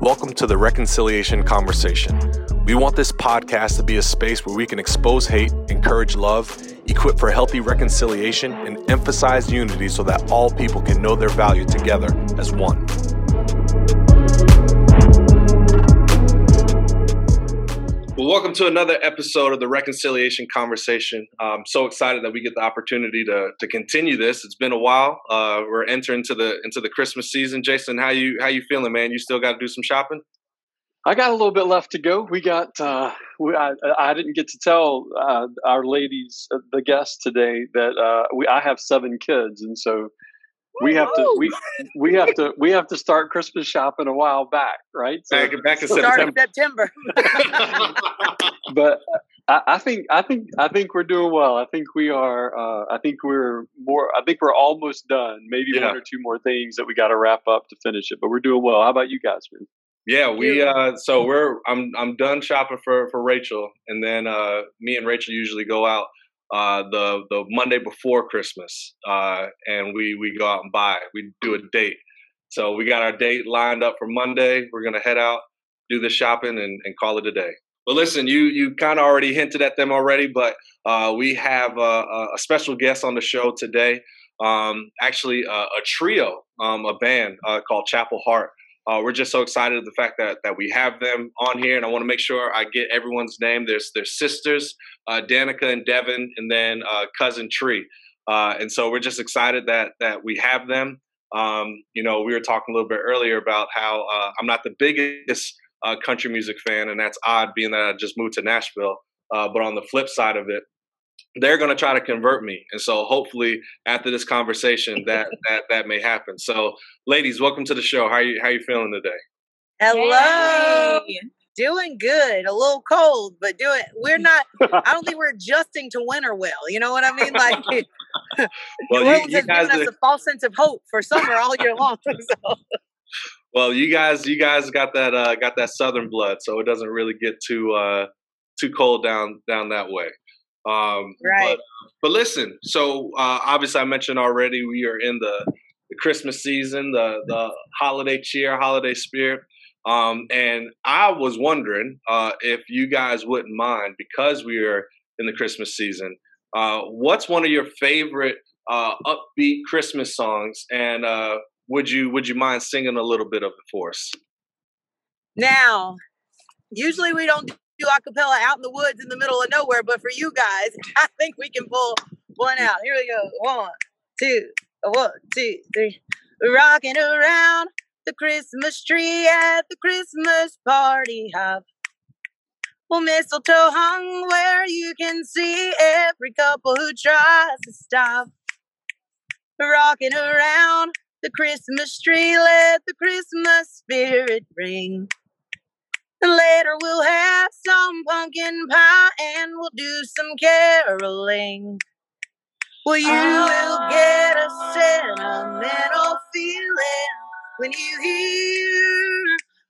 Welcome to the Reconciliation Conversation. We want this podcast to be a space where we can expose hate, encourage love, equip for healthy reconciliation, and emphasize unity so that all people can know their value together as one. Well, welcome to another episode of the Reconciliation Conversation. I'm so excited that we get the opportunity to to continue this. It's been a while. Uh, we're entering into the into the Christmas season. Jason, how you how you feeling, man? You still got to do some shopping? I got a little bit left to go. We got. Uh, we, I, I didn't get to tell uh, our ladies, uh, the guests today, that uh, we I have seven kids, and so we have to we we have to we have to start Christmas shopping a while back, right? So, back back in Start in September. September. but I, I think I think I think we're doing well. I think we are. Uh, I think we're more. I think we're almost done. Maybe Yeah. one or two more things that we got to wrap up to finish it. But we're doing well. How about you guys, man? Yeah, we uh so we're I'm I'm done shopping for for Rachel and then uh me and Rachel usually go out uh the the Monday before Christmas. Uh and we we go out and buy. We do a date. So we got our date lined up for Monday. We're to head out, do the shopping and and call it a day. But listen, you you kind of already hinted at them already, but uh we have a, a a special guest on the show today. Um actually uh, a trio, um a band uh, called Chapel Hart. Uh, we're just so excited at the fact that that we have them on here, and I want to make sure I get everyone's name. There's their sisters, uh, Danica and Devyn, and then uh, cousin Trea. Uh, and so we're just excited that that we have them. Um, you know, we were talking a little bit earlier about how uh, I'm not the biggest uh, country music fan, and that's odd, being that I just moved to Nashville. But on the flip side of it, they're going to try to convert me, and so hopefully after this conversation, that that that may happen. So, ladies, welcome to the show. How you how you feeling today? Hello. Yay. Doing good. A little cold, but doing. We're not. I don't think we're adjusting to winter well. You know what I mean? Like Well, you, you has guys, given us a false sense of hope for summer all year long. So well, you guys, you guys got that uh, got that southern blood, so it doesn't really get too uh, too cold down down that way. Um, Right. But, but listen, so uh, obviously I mentioned already we are in the, the Christmas season, the the holiday cheer, holiday spirit. Um, and I was wondering uh, if you guys wouldn't mind because we are in the Christmas season. Uh, what's one of your favorite uh, upbeat Christmas songs? And uh, would you would you mind singing a little bit of it for us? now, usually we don't do a cappella out in the woods in the middle of nowhere, but for you guys, I think we can pull one mm. out. Here we go. One, two, one, two, three. Rocking around the Christmas tree at the Christmas party hop. Well, mistletoe hung where you can see every couple who tries to stop. Rocking around the Christmas tree, let the Christmas spirit ring. Later we'll have some pumpkin pie and we'll do some caroling. Well, you will get a sentimental feeling when you hear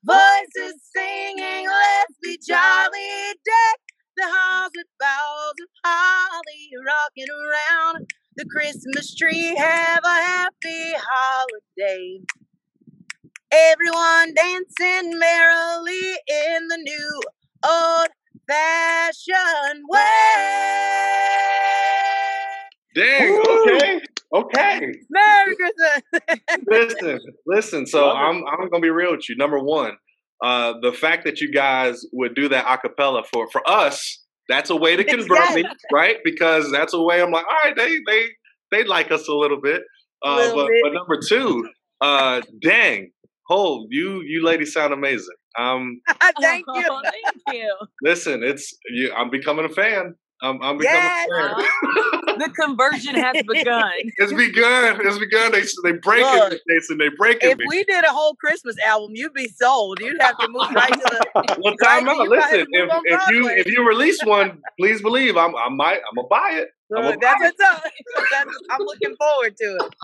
voices singing, Let's be jolly, deck the halls with boughs of holly, rocking around the Christmas tree. Have a happy holiday. Everyone dancing merrily in the new old fashioned way. Dang. Okay. Okay. Merry Christmas. listen, listen. So I'm I'm gonna be real with you. Number one, uh, the fact that you guys would do that acapella for for us, that's a way to convert me, right? Because that's a way I'm like, all right, they they they like us a little bit. Uh, Little but, bit. but number two, uh, dang, oh, you you ladies sound amazing. Um, Thank you. Oh, thank you. listen, it's you. I'm becoming a fan. I'm, I'm becoming Yes. a fan. The conversion has begun. It's begun. It's begun. They they breaking Look, me, Jason. They breking If me. we did a whole Christmas album, you'd be sold. You'd have to move right to the. Well, Right, time out. Listen, if, if you if you release one, please believe I'm I might I'm gonna buy it. I'm Look, a- that's what's up. That's, I'm looking forward to it.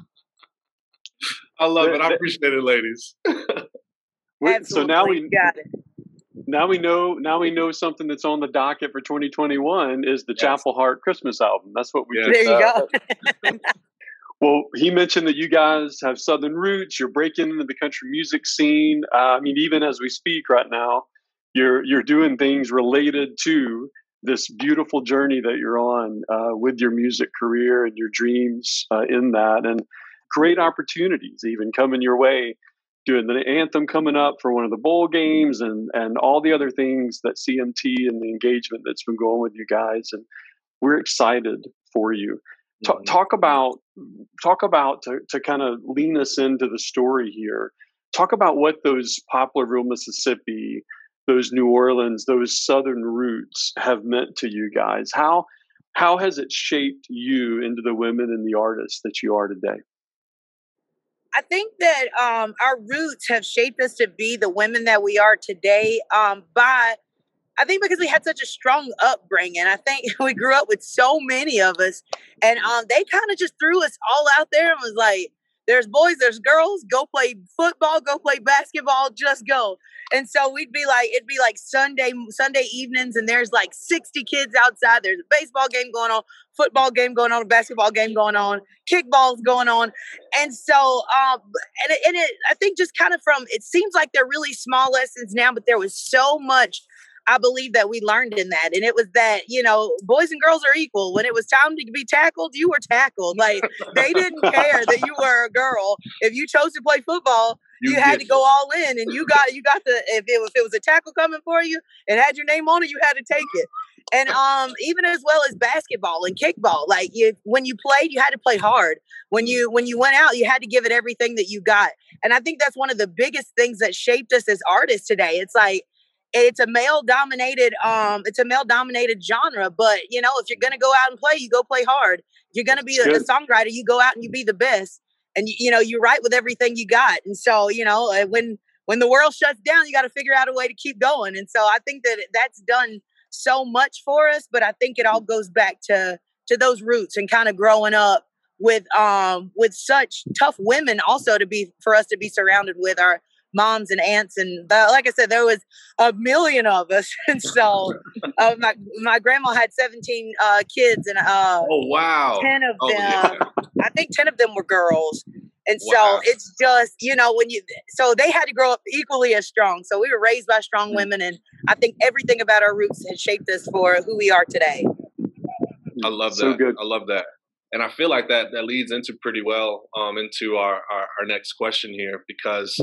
I love it. I appreciate it, ladies. So now we got it. now we know now we know something that's on the docket for 2021 is the Yes. Chapel Hart Christmas album. That's what we Yes. just, There you uh, go. Well, he mentioned that you guys have Southern roots. You're breaking into the country music scene. Uh, I mean, even as we speak right now, you're you're doing things related to this beautiful journey that you're on uh, with your music career and your dreams uh, in that, and great opportunities even coming your way. Doing the anthem coming up for one of the bowl games, and and all the other things that CMT and the engagement that's been going with you guys, and we're excited for you. Mm-hmm. Talk about talk about to, to kind of lean us into the story here. Talk about what those Poplarville, Mississippi, those New Orleans, those Southern roots have meant to you guys. How how has it shaped you into the women and the artists that you are today? I think that um, our roots have shaped us to be the women that we are today um, by I think because we had such a strong upbringing. I think we grew up with so many of us, and um, they kind of just threw us all out there and was like, "There's boys, there's girls. Go play football, go play basketball, just go." And so we'd be like, it'd be like Sunday Sunday evenings, and there's like 60 kids outside. There's a baseball game going on, football game going on, a basketball game going on, kickballs going on, and so um, and it, and it, I think just kind of from it seems like they're really small lessons now, but there was so much I believe that we learned in that. And it was that, you know, boys and girls are equal. When it was time to be tackled, you were tackled. Like they didn't care that you were a girl. If you chose to play football, you, you had to go all in and you got you got the if it, if it was a tackle coming for you and had your name on it, you had to take it. And um even as well as basketball and kickball, like you when you played, you had to play hard. When you when you went out, you had to give it everything that you got. And I think that's one of the biggest things that shaped us as artists today. It's like it's a male dominated um it's a male dominated genre but you know if you're gonna go out and play you go play hard. If you're gonna be a, a, songwriter you go out and you be the best. And you, you know you write with everything you got. And so you know uh, when when the world shuts down you got to figure out a way to keep going. And so i think that that's done so much for us but i think it all goes back to to those roots and kind of growing up with um with such tough women also to be for us to be surrounded with our moms and aunts and the, like I said, there was a million of us, and so uh, my my grandma had seventeen uh, kids, and uh, oh wow, ten of oh, them, yeah. I think ten of them were girls. And wow. so it's just, you know, when you, so they had to grow up equally as strong. So we were raised by strong mm. women. And I think everything about our roots has shaped us for who we are today. I love that. So good. I love that. And I feel like that that leads into pretty well um, into our, our, our next question here because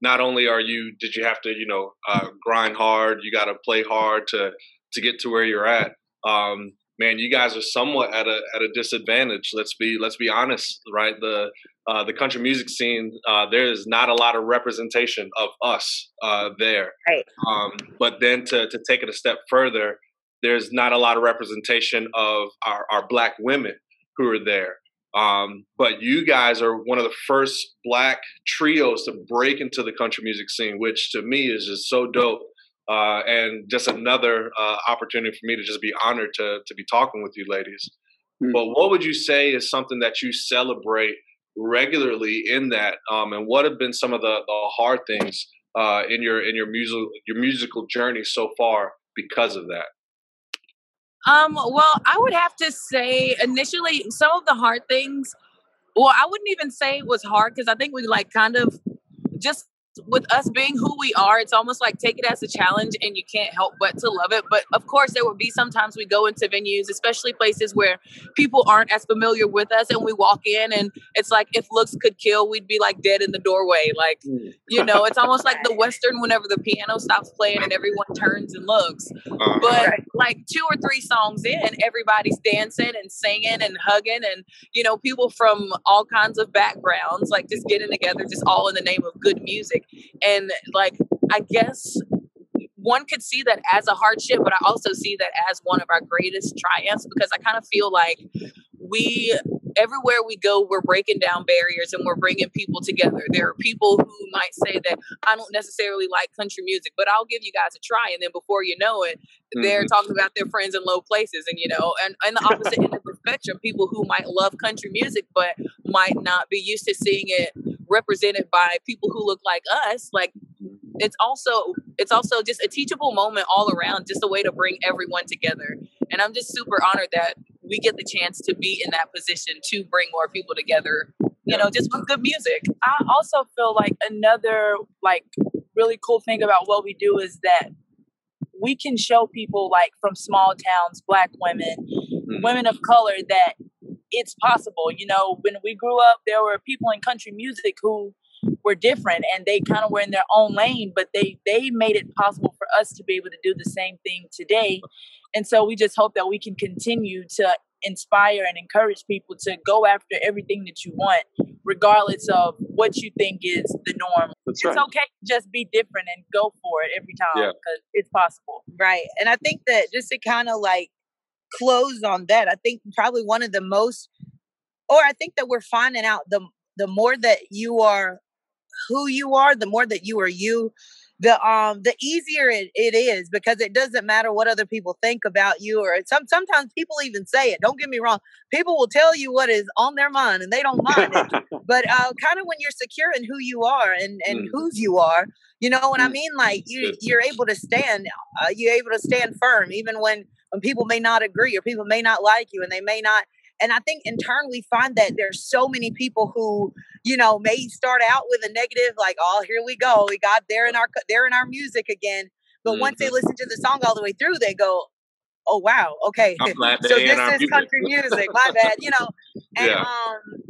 not only are you did you have to you know uh, grind hard, you got to play hard to to get to where you're at. Um, man, you guys are somewhat at a at a disadvantage. Let's be let's be honest, right? The uh, the country music scene, uh, there is not a lot of representation of us uh, there. Right. Um, but then to to take it a step further, there's not a lot of representation of our, our black women who are there. Um, but you guys are one of the first black trios to break into the country music scene, which to me is just so dope. Uh, and just another uh, opportunity for me to just be honored to to be talking with you, ladies. Mm-hmm. But what would you say is something that you celebrate regularly in that? Um, and what have been some of the, the hard things uh, in your in your musical your musical journey so far because of that? Um, well, I would have to say initially some of the hard things. Well, I wouldn't even say it was hard because I think we like kind of just with us being who we are, it's almost like take it as a challenge and you can't help but to love it. But of course, there would be sometimes we go into venues, especially places where people aren't as familiar with us, and we walk in and it's like if looks could kill, we'd be like dead in the doorway. Like, mm. you know, it's almost like the Western whenever the piano stops playing and everyone turns and looks. Uh-huh. But like two or three songs in, everybody's dancing and singing and hugging, and you know, people from all kinds of backgrounds, like just getting together, just all in the name of good music. And like, I guess one could see that as a hardship, but I also see that as one of our greatest triumphs because I kind of feel like we everywhere we go, we're breaking down barriers and we're bringing people together. There are people who might say that I don't necessarily like country music, but I'll give you guys a try. And then before you know it, mm-hmm. they're talking about their friends in low places. And, you know, and, and the opposite end of the spectrum, people who might love country music, but might not be used to seeing it represented by people who look like us. Like, it's also it's also just a teachable moment all around just a way to bring everyone together and i'm just super honored that we get the chance to be in that position to bring more people together you know just with good music i also feel like another like really cool thing about what we do is that we can show people like from small towns black women women of color that it's possible you know when we grew up there were people in country music who were different and they kind of were in their own lane but they they made it possible for us to be able to do the same thing today and so we just hope that we can continue to inspire and encourage people to go after everything that you want regardless of what you think is the norm That's it's right. okay to just be different and go for it every time Yeah. because it's possible Right. And I think that just to kind of like close on that, I think probably one of the most or I think that we're finding out the the more that you are who you are, the more that you are you, the um the easier it, it is because it doesn't matter what other people think about you or some sometimes people even say it. Don't get me wrong. People will tell you what is on their mind and they don't mind it but uh, kind of when you're secure in who you are and and Mm. whose you are you know what i Mm. mean like you you're able to stand uh, you're able to stand firm even when when people may not agree or people may not like you and they may not and i think in turn we find that there's so many people who you know may start out with a negative like oh here we go we got there in our they're in our music again but once they Mhm. listen to the song all the way through they go oh wow okay so this is music. country music my bad you know and Yeah. um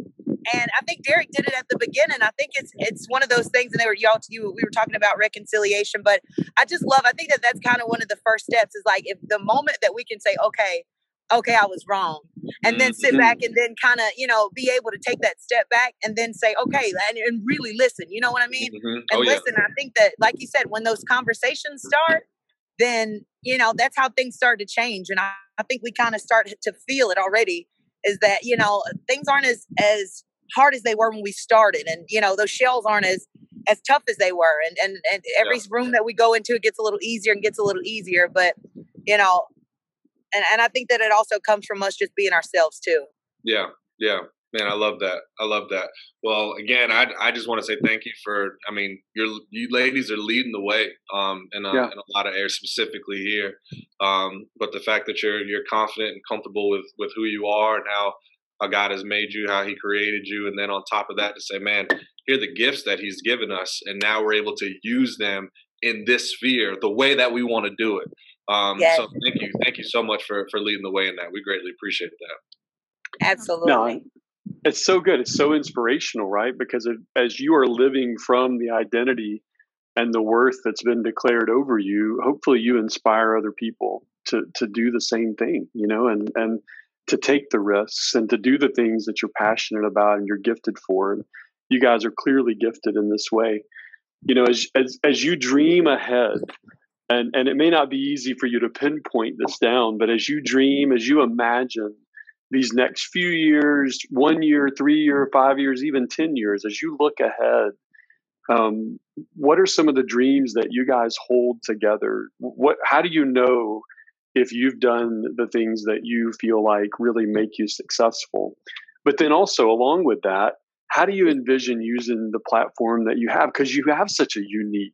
and I think Derrick did it at the beginning. I think it's it's one of those things, and they were y'all to you we were talking about reconciliation, but I just love. I think that that's kind of one of the first steps is like if the moment that we can say, okay, okay, I was wrong, and then sit Mhm. back and then kind of you know be able to take that step back and then say, okay, and, and really listen. You know what I mean? Mhm. and Oh yeah. listen i think that like you said when those conversations start then you know that's how things start to change and i, I think we kind of start to feel it already is that you know things aren't as as hard as they were when we started and you know those shells aren't as as tough as they were and and, and every room that we go into it gets a little easier and gets a little easier but you know and, and i think that it also comes from us just being ourselves too Yeah, yeah, man, I love that. I love that. Well, again, I I just want to say thank you for. I mean, you're you ladies are leading the way, um, in a, Yeah. in a lot of areas, specifically here. Um, but the fact that you're you're confident and comfortable with with who you are and how how God has made you, how He created you, and then on top of that, to say, man, here are the gifts that He's given us, and now we're able to use them in this sphere the way that we want to do it. Um, Yes. So thank you, thank you so much for for leading the way in that. We greatly appreciate that. absolutely No, it's so good. It's so inspirational, right? Because it, as you are living from the identity and the worth that's been declared over you, hopefully you inspire other people to to do the same thing, you know, and and to take the risks and to do the things that you're passionate about and you're gifted for. And you guys are clearly gifted in this way. You know, as as as you dream ahead, and and it may not be easy for you to pinpoint this down, but as you dream, as you imagine these next few years, one year, three year, five years, even 10 years, as you look ahead, um, what are some of the dreams that you guys hold together? What, how do you know if you've done the things that you feel like really make you successful? But then also, along with that, how do you envision using the platform that you have? Because you have such a unique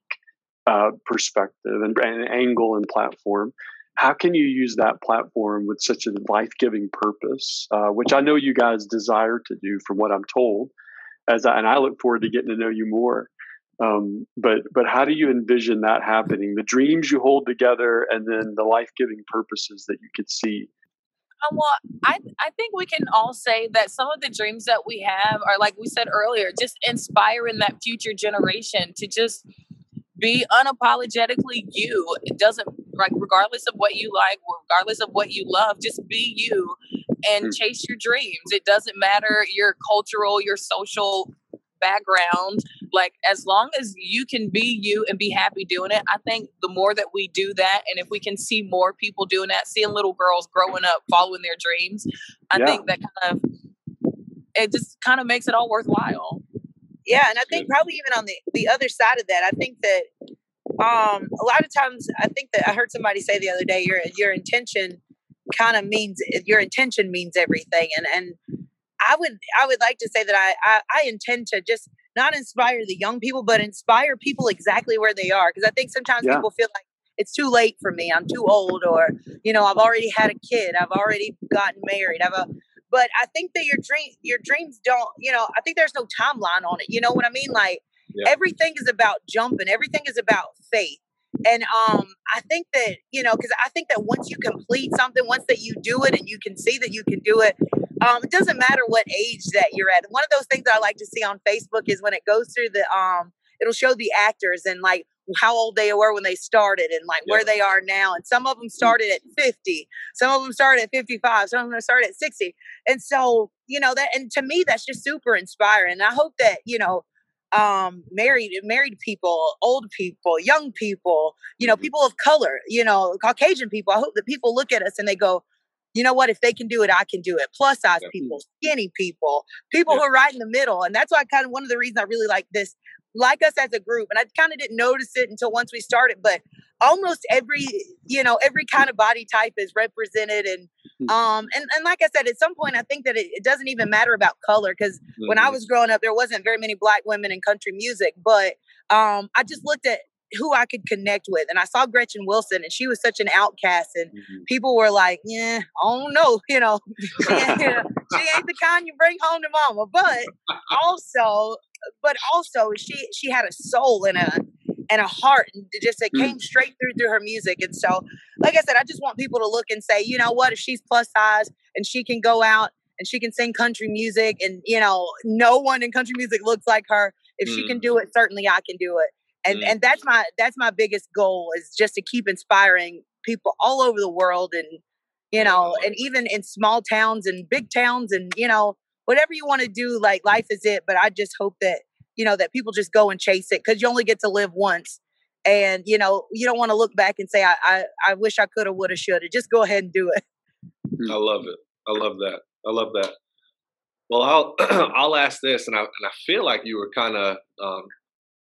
uh, perspective and, and angle and platform how can you use that platform with such a life-giving purpose uh, which i know you guys desire to do from what i'm told as I, and i look forward to getting to know you more um, but but how do you envision that happening the dreams you hold together and then the life-giving purposes that you could see Um, well, I I think we can all say that some of the dreams that we have are like we said earlier, just inspiring that future generation to just be unapologetically you. It doesn't like regardless of what you like, regardless of what you love, just be you and Mm. chase your dreams. It doesn't matter your cultural, your social background. Like as long as you can be you and be happy doing it, I think the more that we do that, and if we can see more people doing that, seeing little girls growing up following their dreams, I Yeah. think that kind of it just kind of makes it all worthwhile. Yeah, and I think probably even on the the other side of that, I think that um a lot of times I think that I heard somebody say the other day your your intention kind of means your intention means everything and and I would I would like to say that I I, I intend to just not inspire the young people but inspire people exactly where they are because I think sometimes Yeah. people feel like it's too late for me. I'm too old, or you know, I've already had a kid. I've already gotten married. I've a but I think that your dream your dreams don't, you know, I think there's no timeline on it. You know what I mean? Like yeah. everything is about jumping. Everything is about faith. And um, I think that you know, because I think that once you complete something, once that you do it, and you can see that you can do it, um, it doesn't matter what age that you're at. One of those things that I like to see on Facebook is when it goes through the um, it'll show the actors and like how old they were when they started and like yeah. where they are now. And some of them started at 50, some of them started at 55, some of them started at 60. And so, you know, that, and to me, that's just super inspiring. And I hope that, you know, um, married married people, old people, young people, you know, mm-hmm. people of color, you know, Caucasian people. I hope that people look at us and they go, you know what? If they can do it, I can do it. Plus size yeah. people, skinny people, people yeah. who are right in the middle. And that's why I kind of one of the reasons I really like this like us as a group and i kind of didn't notice it until once we started but almost every you know every kind of body type is represented and hmm. um and, and like i said at some point i think that it, it doesn't even matter about color because mm-hmm. when i mm-hmm. was growing up there wasn't very many black women in country music but um i just looked at who I could connect with. And I saw Gretchen Wilson, and she was such an outcast, and mm-hmm. people were like, "Yeah, I don't know, you know, she ain't, she ain't the kind you bring home to mama." But also, but also, she she had a soul and a and a heart, and just it mm. came straight through through her music. And so, like I said, I just want people to look and say, you know what, if she's plus size and she can go out and she can sing country music, and you know, no one in country music looks like her. If mm. she can mm. do it, certainly I can do it and mm. and that's my that's my biggest goal is just to keep inspiring people all over the world and you know and even in small towns and big towns and you know whatever you want to do like life is it but i just hope that you know that people just go and chase it because you only get to live once. And you know you don't want to look back and say i i, I wish i could have would have should have just go ahead and do it. I love it. I love that. I love that. Well i'll i'll ask this and i and i feel like you were kind of um,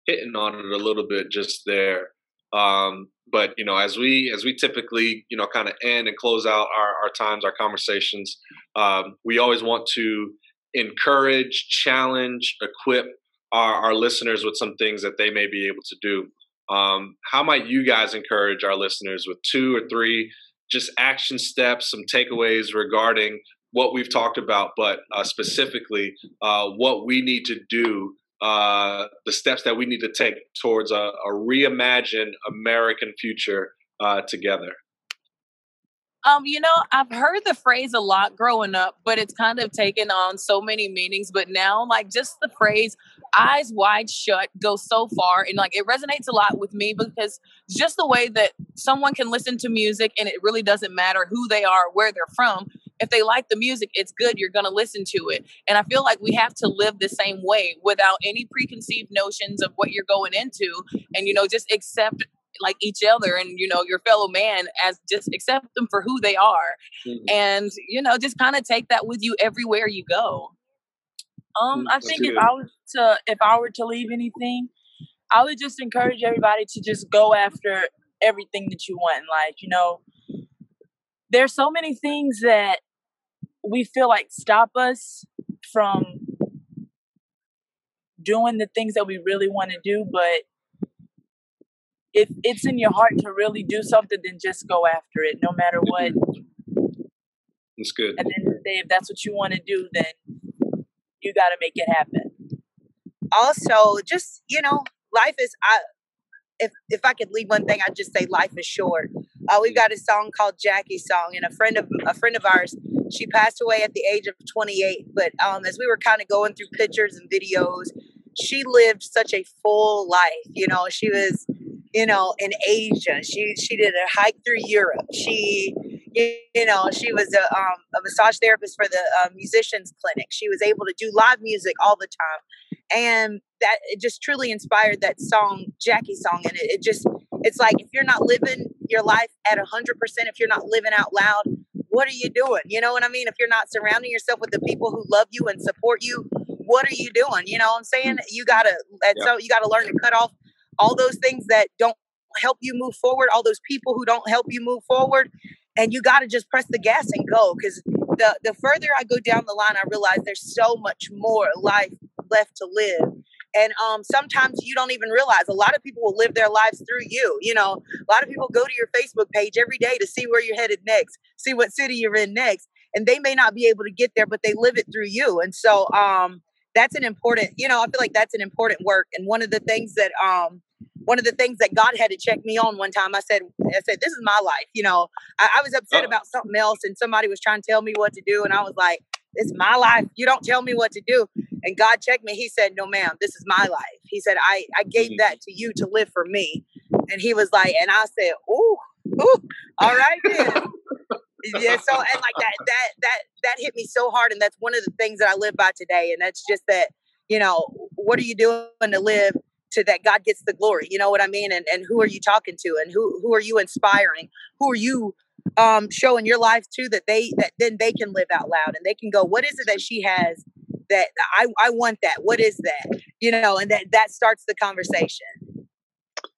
hitting on it a little bit just there. Um, but you know, as we as we typically you know kind of end and close out our, our times, our conversations, um, we always want to encourage, challenge, equip our, our listeners with some things that they may be able to do. Um, how might you guys encourage our listeners with two or three just action steps, some takeaways regarding what we've talked about, but uh, specifically uh, what we need to do uh, the steps that we need to take towards a, a reimagined American future uh, together? Um, you know, I've heard the phrase a lot growing up, but it's kind of taken on so many meanings. But now, like just the phrase eyes wide shut goes so far and like it resonates a lot with me because just the way that someone can listen to music and it really doesn't matter who they are, where they're from. If they like the music, it's good. You're going to listen to it. And I feel like we have to live the same way without any preconceived notions of what you're going into and, you know, just accept like each other and you know your fellow man as just accept them for who they are mm-hmm. and you know just kind of take that with you everywhere you go um mm, i think if i was to if i were to leave anything i would just encourage everybody to just go after everything that you want in life. you know there's so many things that we feel like stop us from doing the things that we really want to do but if it's in your heart to really do something, then just go after it, no matter what. That's good. At the end of the day, if that's what you want to do, then you got to make it happen. Also, just you know, life is. I if if I could leave one thing, I'd just say life is short. Uh, we've got a song called Jackie Song, and a friend of a friend of ours, she passed away at the age of 28. But um, as we were kind of going through pictures and videos, she lived such a full life. You know, she was you know, in Asia. She she did a hike through Europe. She you know she was a, um, a massage therapist for the uh, musicians clinic. She was able to do live music all the time, and that it just truly inspired that song, Jackie song. And it, it just it's like if you're not living your life at hundred percent, if you're not living out loud, what are you doing? You know what I mean? If you're not surrounding yourself with the people who love you and support you, what are you doing? You know what I'm saying? Mm. You gotta so you gotta learn to cut off all those things that don't help you move forward, all those people who don't help you move forward, and you got to just press the gas and go. Because the the further I go down the line, I realize there's so much more life left to live. And um, sometimes you don't even realize a lot of people will live their lives through you you know? A lot of people go to your facebook page every day to see where you're headed next see what city you're in next and they may not be able to get there but they live it through you and so um that's an important you know i feel like that's an important work and one of the things that um one of the things that god had to check me on one time i said i said this is my life you know? I, I was upset Oh. about something else and somebody was trying to tell me what to do and i was like it's my life. You don't tell me what to do and god checked me. He said no ma'am this is my life. He said i i gave Mhm. that to you to live for me. And he was like and i said ooh ooh all right then. Yeah so and like that that that that hit me so hard and that's one of the things that i live by today and that's just that you know what are you doing to live to that god gets the glory? You know what i mean? And and who are you talking to? And who who are you inspiring? Who are you um showing your life to that they that then they can live out loud and they can go what is it that she has that i i want that what is that you know and that that starts the conversation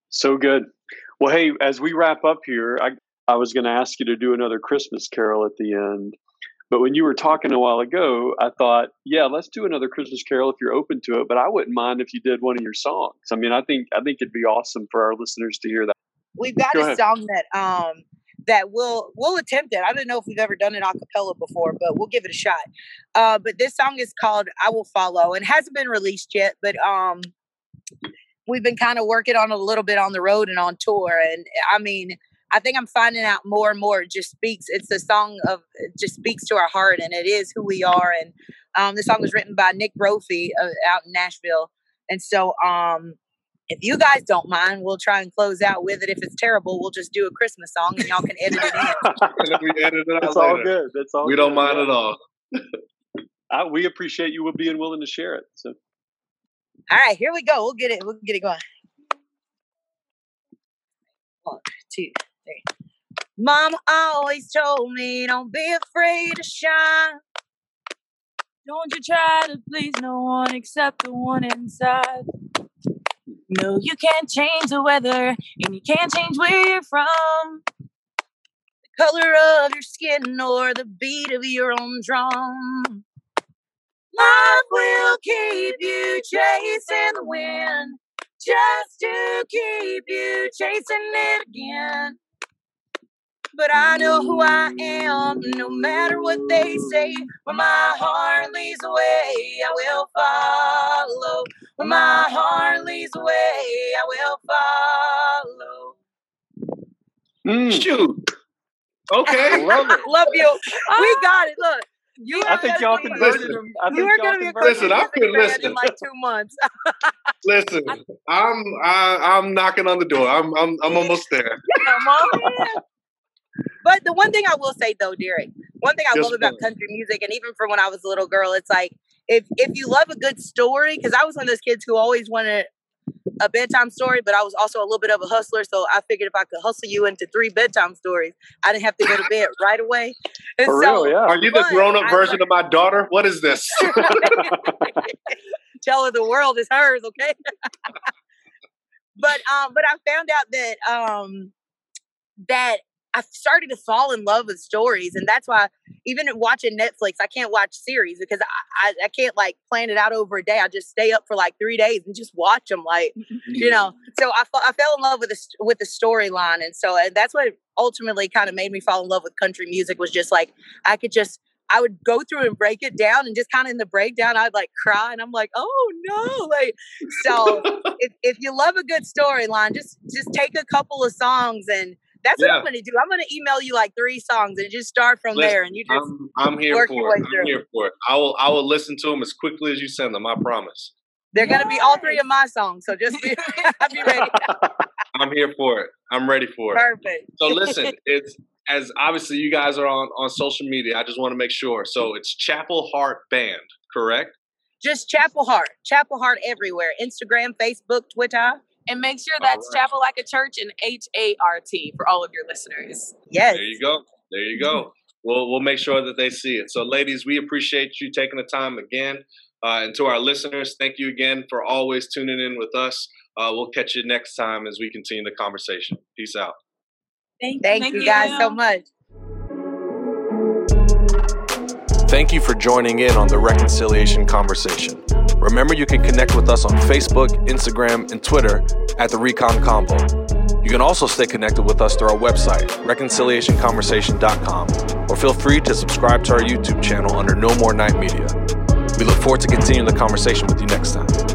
So good. Well, hey, as we wrap up here, I, I was going to ask you to do another Christmas carol at the end. But when you were talking a while ago, I thought, yeah, let's do another Christmas carol if you're open to it. But I wouldn't mind if you did one of your songs. I mean, I think I think it'd be awesome for our listeners to hear that. we've got Go a ahead. song that um that we'll we'll attempt it. I don't know if we've ever done it acapella before, but we'll give it a shot. Uh, but this song is called "I Will Follow" and hasn't been released yet. But um, we've been kind of working on a little bit on the road and on tour. And I mean, I think I'm finding out more and more. It just speaks. It's a song of just speaks to our heart, and it is who we are. And um, the song was written by Nick Brophy uh, out in Nashville. And so um, if you guys don't mind, we'll try and close out with it. If it's terrible, we'll just do a Christmas song and y'all can edit it in. And then we edit it out That's all good. That's all. We don't mind at all. I, we appreciate you being willing to share it. So All right, here we go. We'll get it. We'll get it going. One, two, three. Mama always told me, don't be afraid to shine. Don't you try to please no one except the one inside. No, you can't change the weather, and you can't change where you're from. The color of your skin or the beat of your own drum. Love will keep you chasing the wind just to keep you chasing it again. But I know who I am, no matter what they say. Where my heart leads the way, I will follow. Where my heart leads the way, I will follow. Mm, Shoot. Okay. love it. Love you. We got it. Look, you I think y'all can converted Listen. him. I You think are y'all going to be a converted Listen, I've music been fan listening. in like two months. Listen, I'm I, I'm knocking on the door. I'm I'm I'm almost there. Come on. But the one thing I will say though, Derrick, one thing I Yes, love about country music, and even from when I was a little girl, it's like if if you love a good story, because I was one of those kids who always wanted a bedtime story, but I was also a little bit of a hustler, so I figured if I could hustle you into three bedtime stories, I didn't have to go to bed right away. And For so, real, yeah. Are you the grown up version of my daughter? What is this? tell her the world is hers, okay? but um, but I found out that um that I started to fall in love with stories, and that's why even watching Netflix, I can't watch series because I, I I can't like plan it out over a day. I just stay up for like three days and just watch them, like you know. So I I fell in love with the with the storyline, and so and that's what ultimately kind of made me fall in love with country music. Was just like I could just I would go through and break it down, and just kind of in the breakdown, I'd like cry, and I'm like, oh no, like so. if if you love a good storyline, just just take a couple of songs, and that's what I'm gonna do. I'm gonna email you like three songs, and just start from Listen, there, and you just I'm I'm here work your for way it. I'm through. here for it. I will I will listen to them as quickly as you send them. I promise. they're gonna be all three of my songs. So just be, be ready. I'm here for it. I'm ready for it. Perfect. So listen, it's as obviously you guys are on on social media. I just want to make sure. So it's Chapel Hart Band, correct? Just Chapel Hart, Chapel Hart everywhere. Instagram, Facebook, Twitter. And make sure that's Alright. Chapel Like a Church and H A R T for all of your listeners. Yes. There you go. There you go. We'll we'll make sure that they see it. So, ladies, we appreciate you taking the time again. Uh, and to our listeners, thank you again for always tuning in with us. Uh, we'll catch you next time as we continue the conversation. Peace out. Thank, Thank, Thank you guys so much. Thank you for joining in on the reconciliation conversation. Remember, you can connect with us on Facebook, Instagram, and Twitter at the Recon Convo. You can also stay connected with us through our website, reconciliationconversation.com, or feel free to subscribe to our YouTube channel under No More Night Media. We look forward to continuing the conversation with you next time.